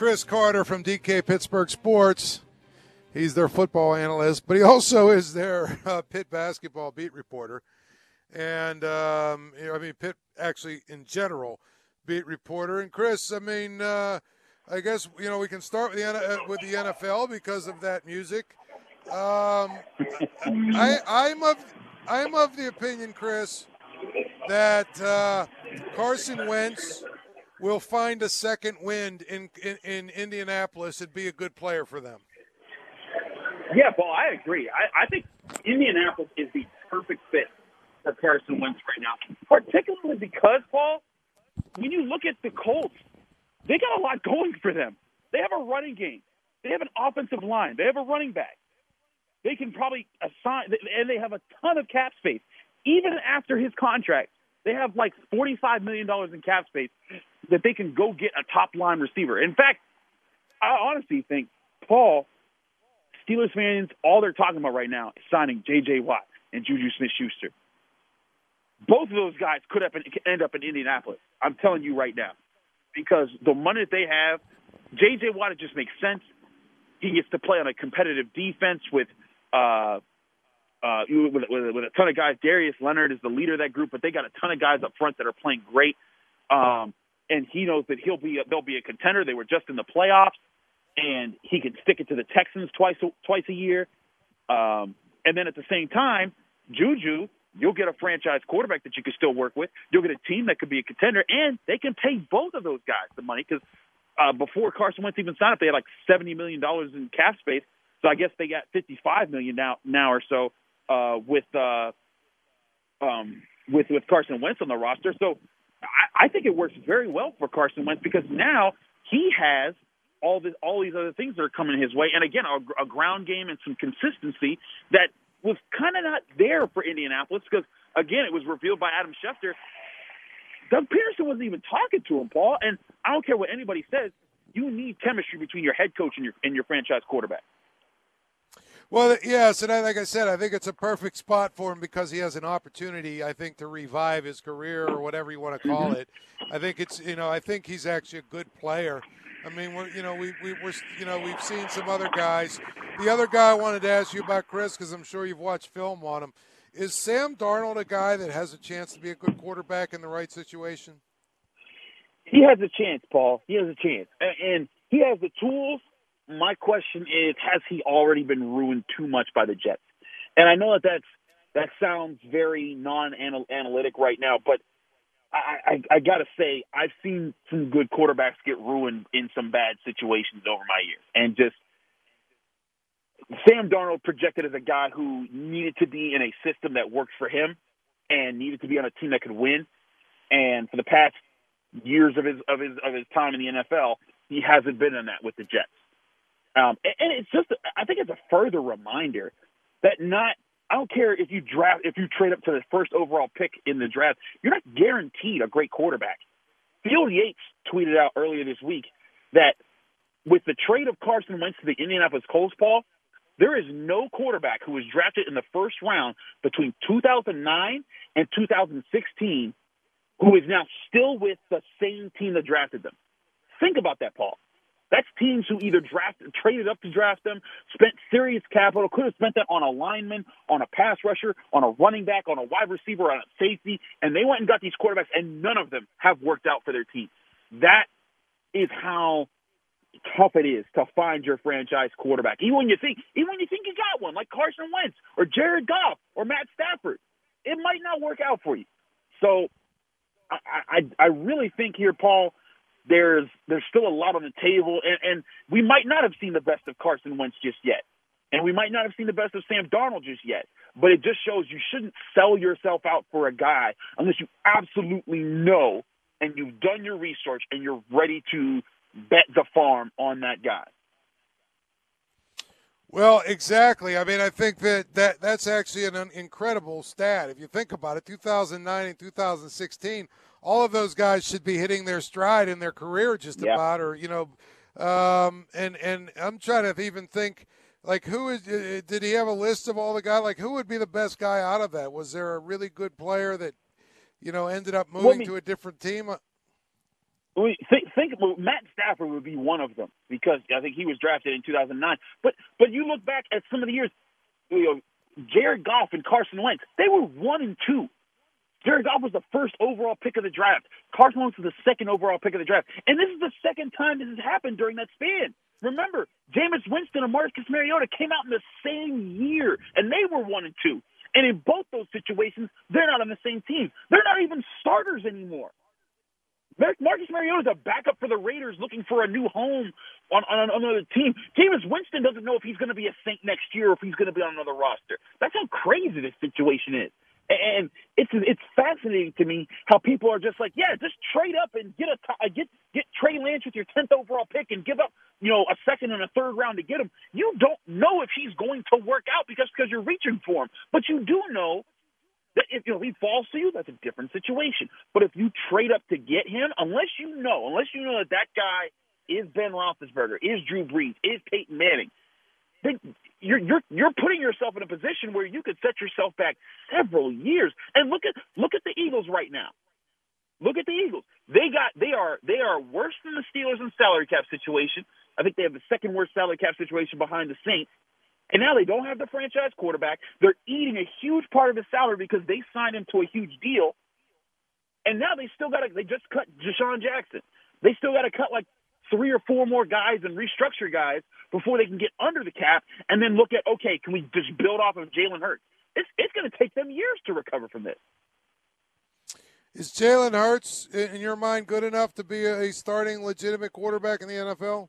Chris Carter from DK Pittsburgh Sports. He's their football analyst, but he also is their uh, Pitt basketball beat reporter. And um, I mean, Pitt actually in general beat reporter. And Chris, I mean, uh, I guess you know we can start with the uh, with the NFL because of that music. Um, I, I'm of I'm of the opinion, Chris, that uh, Carson Wentz will find a second wind in, in, in Indianapolis and be a good player for them. Yeah, Paul, I agree. I, I think Indianapolis is the perfect fit for Carson Wentz right now, particularly because, Paul, when you look at the Colts, they got a lot going for them. They have a running game. They have an offensive line. They have a running back. They can probably assign, and they have a ton of cap space. Even after his contract, they have like $45 million in cap space that they can go get a top line receiver. In fact, I honestly think, Paul, Steelers fans, all they're talking about right now is signing J.J. Watt and Juju Smith Schuster. Both of those guys could have been, end up in Indianapolis. I'm telling you right now. Because the money that they have, J.J. Watt, it just makes sense. He gets to play on a competitive defense with uh, uh, with, with, with a ton of guys. Darius Leonard is the leader of that group, but they got a ton of guys up front that are playing great. Um, and he knows that he'll be they'll be a contender. They were just in the playoffs, and he can stick it to the Texans twice twice a year. Um, and then at the same time, Juju, you'll get a franchise quarterback that you can still work with. You'll get a team that could be a contender, and they can pay both of those guys the money because uh, before Carson Wentz even signed up, they had like seventy million dollars in cap space. So I guess they got fifty-five million now now or so uh, with uh, um, with with Carson Wentz on the roster. So I, I think it works very well for Carson Wentz because now he has all this all these other things that are coming his way, and again a, a ground game and some consistency that was kind of not there for Indianapolis because again it was revealed by Adam Schefter. Doug Pederson wasn't even talking to him, Paul, and I don't care what anybody says. You need chemistry between your head coach and your and your franchise quarterback. Well, yes, and I, like I said, I think it's a perfect spot for him because he has an opportunity, I think, to revive his career or whatever you want to call mm-hmm. it. I think it's, you know, I think he's actually a good player. I mean, we're, you know, we, we, we're, you know, we've seen some other guys. The other guy I wanted to ask you about, Chris, because I'm sure you've watched film on him. Is Sam Darnold a guy that has a chance to be a good quarterback in the right situation? He has a chance, Paul. He has a chance, and he has the tools my question is, has he already been ruined too much by the Jets? And I know that that's that sounds very non-analytic right now, but I, I, I got to say I've seen some good quarterbacks get ruined in some bad situations over my years, and just Sam Darnold projected as a guy who needed to be in a system that worked for him and needed to be on a team that could win. And for the past years of his of his of his time in the NFL, he hasn't been in that with the Jets. Um, and it's just, I think it's a further reminder that not, I don't care if you draft, if you trade up to the first overall pick in the draft, you're not guaranteed a great quarterback. Field Yates tweeted out earlier this week that with the trade of Carson Wentz to the Indianapolis Colts, Paul, there is no quarterback who was drafted in the first round between 2009 and 2016 who is now still with the same team that drafted them. Think about that, Paul. That's teams who either drafted, traded up to draft them, spent serious capital, could have spent that on a lineman, on a pass rusher, on a running back, on a wide receiver, on a safety, and they went and got these quarterbacks, and none of them have worked out for their team. That is how tough it is to find your franchise quarterback. Even when you think, even when you think you got one, like Carson Wentz or Jared Goff or Matt Stafford, it might not work out for you. So, I, I, I really think here, Paul, there's there's still a lot on the table, and, and we might not have seen the best of Carson Wentz just yet, and we might not have seen the best of Sam Darnold just yet. But it just shows you shouldn't sell yourself out for a guy unless you absolutely know and you've done your research and you're ready to bet the farm on that guy. Well, exactly. I mean, I think that, that that's actually an incredible stat. If you think about it, 2009 and 2016, all of those guys should be hitting their stride in their career just about, or you know, um, and and I'm trying to even think like who is uh, did he have a list of all the guys like who would be the best guy out of that? Was there a really good player that you know ended up moving well, I mean, to a different team? think, think Matt Stafford would be one of them because I think he was drafted in 2009. But but you look back at some of the years, you know, Jared Goff and Carson Wentz, they were one and two. Jared Goff was the first overall pick of the draft. Carson Wentz was the second overall pick of the draft. And this is the second time this has happened during that span. Remember, Jameis Winston and Marcus Mariota came out in the same year, and they were one and two. And in both those situations, they're not on the same team. They're not even starters anymore. Marcus Mariota is a backup for the Raiders looking for a new home on, on, on another team. Jameis Winston doesn't know if he's going to be a Saint next year or if he's going to be on another roster. That's how crazy this situation is. And it's it's fascinating to me how people are just like, yeah, just trade up and get a uh, get get Trey Lance with your tenth overall pick and give up, you know, a second and a third round to get him. You don't know if he's going to work out because because you're reaching for him, but you do know that if you know he falls to you, that's a different situation. But if you trade up to get him, unless you know, unless you know that that guy is Ben Roethlisberger, is Drew Brees, is Peyton Manning, then you're you're you're putting yourself in a position where you could set yourself back several years. And look at look at the Eagles right now. Look at the Eagles. They got they are they are worse than the Steelers in salary cap situation. I think they have the second worst salary cap situation behind the Saints. And now they don't have the franchise quarterback. They're eating a huge part of his salary because they signed him to a huge deal. And now they still got to, they just cut DeSean Jackson. They still got to cut like three or four more guys and restructure guys before they can get under the cap and then look at, okay, can we just build off of Jalen Hurts? It's, it's going to take them years to recover from this. Is Jalen Hurts, in your mind, good enough to be a starting legitimate quarterback in the NFL?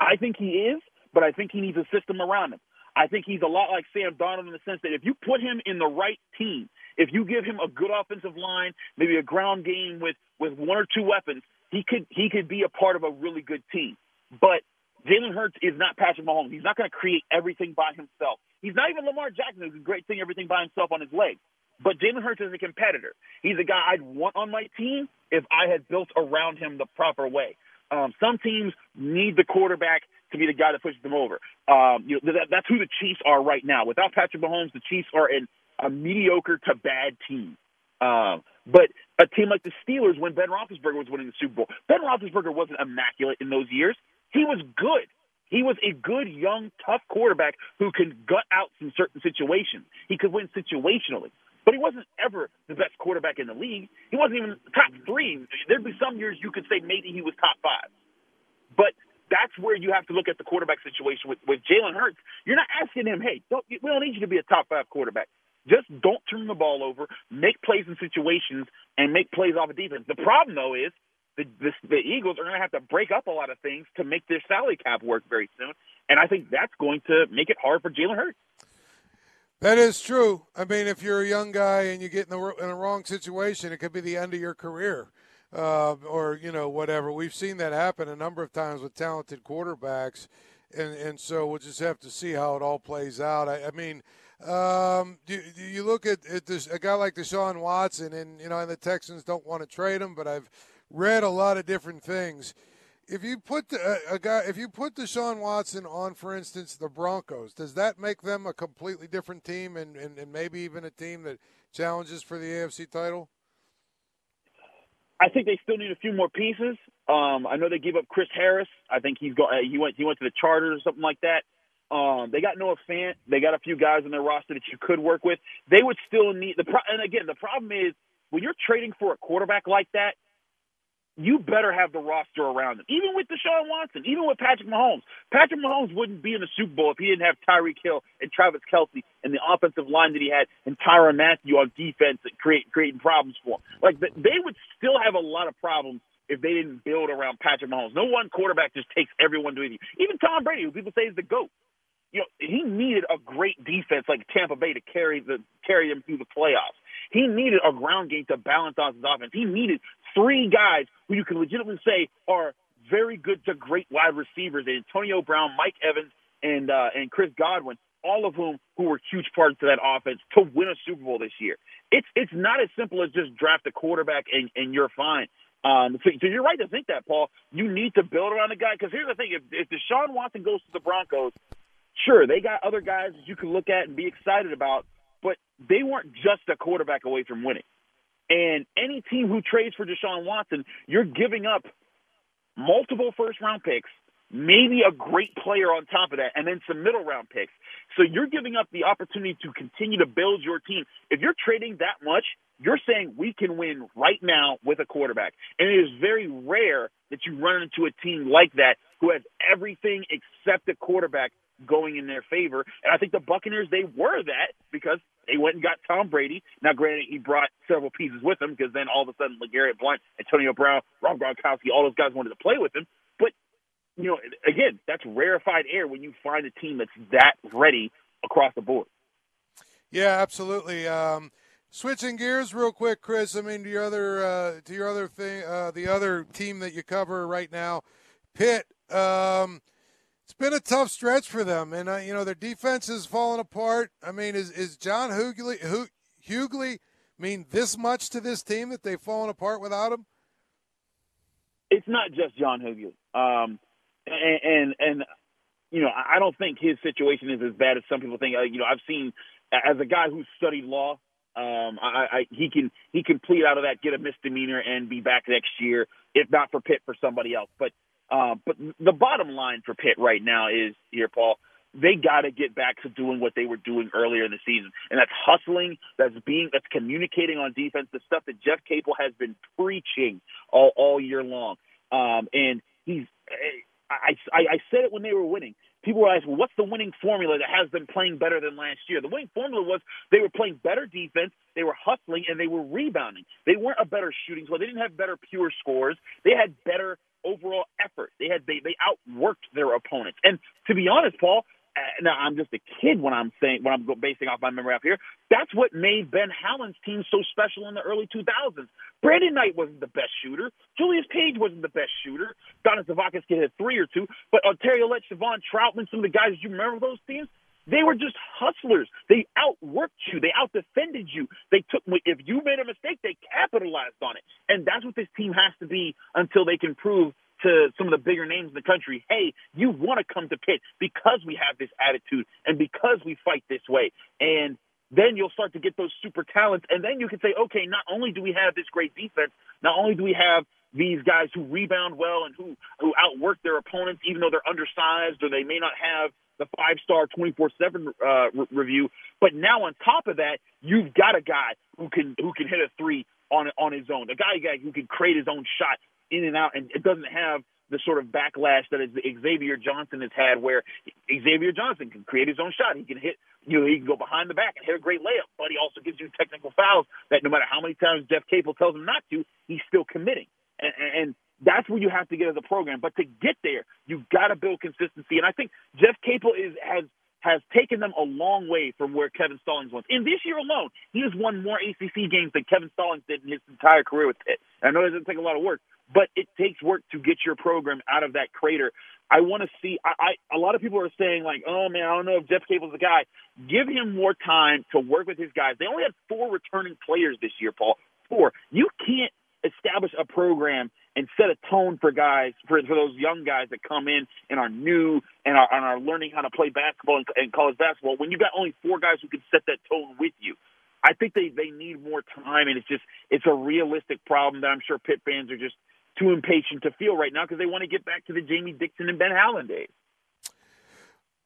I think he is but I think he needs a system around him. I think he's a lot like Sam Darnold in the sense that if you put him in the right team, if you give him a good offensive line, maybe a ground game with with one or two weapons, he could he could be a part of a really good team. But Jalen Hurts is not Patrick Mahomes. He's not going to create everything by himself. He's not even Lamar Jackson, who's great thing everything by himself on his legs. But Jalen Hurts is a competitor. He's a guy I'd want on my team if I had built around him the proper way. Um, some teams need the quarterback to be the guy that pushes them over. Um, you know, that, that's who the Chiefs are right now. Without Patrick Mahomes, the Chiefs are an, a mediocre to bad team. Um, but a team like the Steelers, when Ben Roethlisberger was winning the Super Bowl, Ben Roethlisberger wasn't immaculate in those years. He was good. He was a good, young, tough quarterback who can gut out some certain situations. He could win situationally. But he wasn't ever the best quarterback in the league. He wasn't even top three. There'd be some years you could say maybe he was top five. But that's where you have to look at the quarterback situation with, with Jalen Hurts. You're not asking him, hey, don't, we don't need you to be a top five quarterback. Just don't turn the ball over, make plays in situations, and make plays off of defense. The problem, though, is the, the, the Eagles are going to have to break up a lot of things to make their salary cap work very soon. And I think that's going to make it hard for Jalen Hurts. That is true. I mean, if you're a young guy and you get in the in a wrong situation, it could be the end of your career uh, or you know whatever. We've seen that happen a number of times with talented quarterbacks, and and so we'll just have to see how it all plays out. I, I mean. Um, do, do, you look at, at this, a guy like Deshaun Watson, and you know, and the Texans don't want to trade him, but I've read a lot of different things. If you put the, a, a guy, if you put Deshaun Watson on, for instance, the Broncos, does that make them a completely different team, and, and, and maybe even a team that challenges for the AFC title? I think they still need a few more pieces. Um, I know they gave up Chris Harris. I think he's go. Uh, he went. He went to the Chargers or something like that. Um, they got Noah Fant. They got a few guys on their roster that you could work with. They would still need the. Pro- and again, the problem is when you're trading for a quarterback like that, you better have the roster around him. Even with Deshaun Watson, even with Patrick Mahomes. Patrick Mahomes wouldn't be in the Super Bowl if he didn't have Tyreek Hill and Travis Kelce and the offensive line that he had and Tyrann Mathieu on defense and create, creating problems for him. Like, they would still have a lot of problems if they didn't build around Patrick Mahomes. No one quarterback just takes everyone to anything. Even Tom Brady, who people say is the GOAT. You know, he needed a great defense like Tampa Bay to carry the carry him through the playoffs. He needed a ground game to balance out his offense. He needed three guys who you can legitimately say are very good to great wide receivers: Antonio Brown, Mike Evans, and uh, and Chris Godwin. All of whom who were huge parts of that offense to win a Super Bowl this year. It's it's not as simple as just draft a quarterback and, and you're fine. Um, so, so you're right to think that, Paul. You need to build around the guy because here's the thing: if, if Deshaun Watson goes to the Broncos, sure they got other guys you can look at and be excited about, they weren't just a quarterback away from winning. And any team who trades for Deshaun Watson, you're giving up multiple first round picks, maybe a great player on top of that, and then some middle round picks. So you're giving up the opportunity to continue to build your team. If you're trading that much, you're saying we can win right now with a quarterback. And it is very rare that you run into a team like that who has everything except a quarterback going in their favor. And I think the Buccaneers, they were that because they went and got Tom Brady. Now, granted, he brought several pieces with him because then all of a sudden, LeGarrette Blount, Antonio Brown, Rob Gronkowski, all those guys wanted to play with him. But, you know, again, that's rarefied air when you find a team that's that ready across the board. Yeah, absolutely. Um, switching gears real quick, Chris. I mean, to your other uh, to your other thing, uh, the other team that you cover right now, Pitt. Um, it's been a tough stretch for them, and uh, you know their defense is falling apart. I mean, is is John Hugley Hugley mean this much to this team that they've fallen apart without him? It's not just John Hugley, um, and, and and you know I don't think his situation is as bad as some people think. Uh, you know, I've seen as a guy who studied law. Um, I, I, he can he can plead out of that, get a misdemeanor, and be back next year, if not for Pitt, for somebody else. But uh, but the bottom line for Pitt right now is here, Paul. They got to get back to doing what they were doing earlier in the season, and that's hustling. That's being, that's communicating on defense. The stuff that Jeff Capel has been preaching all all year long. Um, and he's, I, I, I said it when they were winning. People were asking, well, what's the winning formula that has them playing better than last year? The winning formula was they were playing better defense, they were hustling, and they were rebounding. They weren't a better shooting squad. They didn't have better pure scores. They had better They they outworked their opponents. And to be honest, Paul, uh, now I'm just a kid when I'm saying when I'm basing off my memory up here. That's what made Ben Howland's team so special in the early 2000s. Brandin Knight wasn't the best shooter. Julius Page wasn't the best shooter. Donis Zavackas could hit three or two, but Ontario Lett, Chevon Troutman, some of the guys you remember those teams. They were just hustlers. They outworked you. They outdefended you. They took if you made a mistake, they capitalized on it. And that's what this team has to be until they can prove to some of the bigger names in the country, hey, you want to come to Pitt because we have this attitude and because we fight this way. And then you'll start to get those super talents. And then you can say, okay, not only do we have this great defense, not only do we have these guys who rebound well and who, who outwork their opponents, even though they're undersized or they may not have the five star 24 7 uh, review. But now on top of that, you've got a guy who can, who can hit a three on, on his own, a guy, guy who can create his own shot in and out, and it doesn't have the sort of backlash that Xavier Johnson has had, where Xavier Johnson can create his own shot. He can hit, you know, he can go behind the back and hit a great layup, but he also gives you technical fouls that no matter how many times Jeff Capel tells him not to, he's still committing. And, and that's where you have to get as a program. But to get there, you've got to build consistency. And I think Jeff Capel is has has taken them a long way from where Kevin Stallings was. In this year alone, he has won more ACC games than Kevin Stallings did in his entire career with Pitt. I know it doesn't take a lot of work, but it takes work to get your program out of that crater. I want to see. I, I a lot of people are saying like, oh man, I don't know if Jeff Capel's the guy. Give him more time to work with his guys. They only had four returning players this year, Paul. Four. You can't establish a program and set a tone for guys for, for those young guys that come in and are new and are, and are learning how to play basketball and, and college basketball. When you got only four guys who can set that tone with you, I think they they need more time, and it's just it's a realistic problem that I'm sure Pitt fans are just too impatient to feel right now because they want to get back to the Jamie Dixon and Ben Howland days.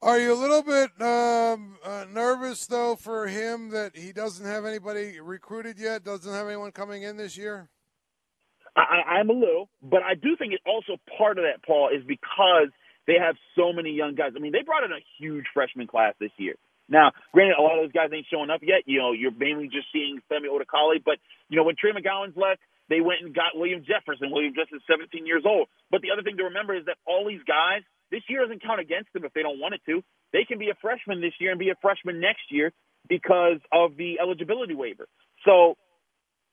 Are you a little bit um, uh, nervous though for him that he doesn't have anybody recruited yet? Doesn't have anyone coming in this year? I, I'm a little, but I do think it's also part of that, Paul, is because they have so many young guys. I mean, they brought in a huge freshman class this year. Now, granted, a lot of those guys ain't showing up yet. You know, you're mainly just seeing Femi Odukale, but you know when Trey McGowens left, they went and got William Jefferson. William Jefferson's 17 years old. But the other thing to remember is that all these guys, this year doesn't count against them if they don't want it to. They can be a freshman this year and be a freshman next year because of the eligibility waiver. So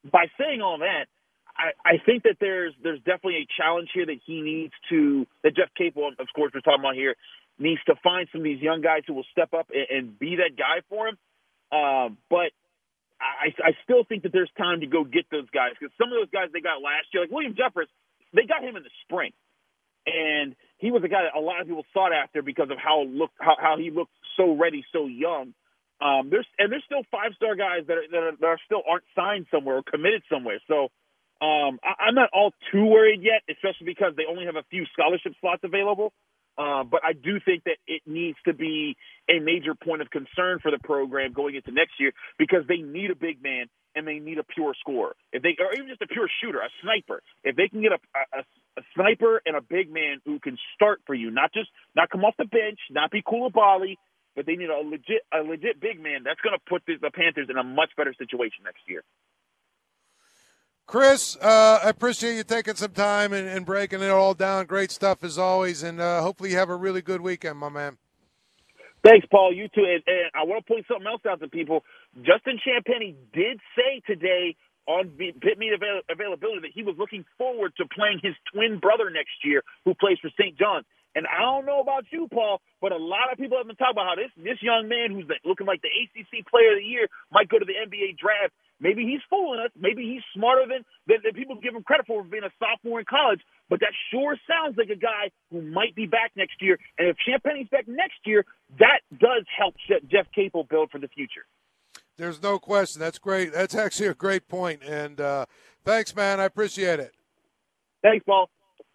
by saying all that, I, I think that there's there's definitely a challenge here that he needs to that Jeff Capel, of course, we're talking about here, needs to find some of these young guys who will step up and, and be that guy for him. Uh, but I, I still think that there's time to go get those guys because some of those guys they got last year, like William Jeffress, they got him in the spring, and he was a guy that a lot of people sought after because of how look how, how he looked so ready, so young. Um, there's and there's still five star guys that are, that are that are still aren't signed somewhere or committed somewhere. So Um, I, I'm not all too worried yet, especially because they only have a few scholarship slots available. Uh, but I do think that it needs to be a major point of concern for the program going into next year because they need a big man and they need a pure scorer. If they, or even just a pure shooter, a sniper. If they can get a, a, a sniper and a big man who can start for you, not just not come off the bench, not be Coulibaly, but they need a legit a legit big man that's going to put the, the Panthers in a much better situation next year. Chris, uh, I appreciate you taking some time and, and, breaking it all down. Great stuff as always, and uh, hopefully you have a really good weekend, my man. Thanks, Paul. You too. And, and I want to point something else out to people. Justin Champagnie did say today on Pitt meet avail- availability that he was looking forward to playing his twin brother next year, who plays for St. John's. And I don't know about you, Paul, but a lot of people have been talking about how this this young man who's looking like the ACC Player of the Year might go to the NBA draft Maybe he's fooling us. Maybe he's smarter than, than, than people give him credit for being a sophomore in college. But that sure sounds like a guy who might be back next year. And if Champagnie's back next year, that does help Jeff Capel build for the future. There's no question. That's great. That's actually a great point. And uh, thanks, man. I appreciate it. Thanks, Paul.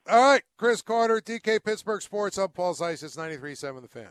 All right, Chris Carter, DK Pittsburgh Sports. I'm Paul Zeise. It's 93.7 The Fan.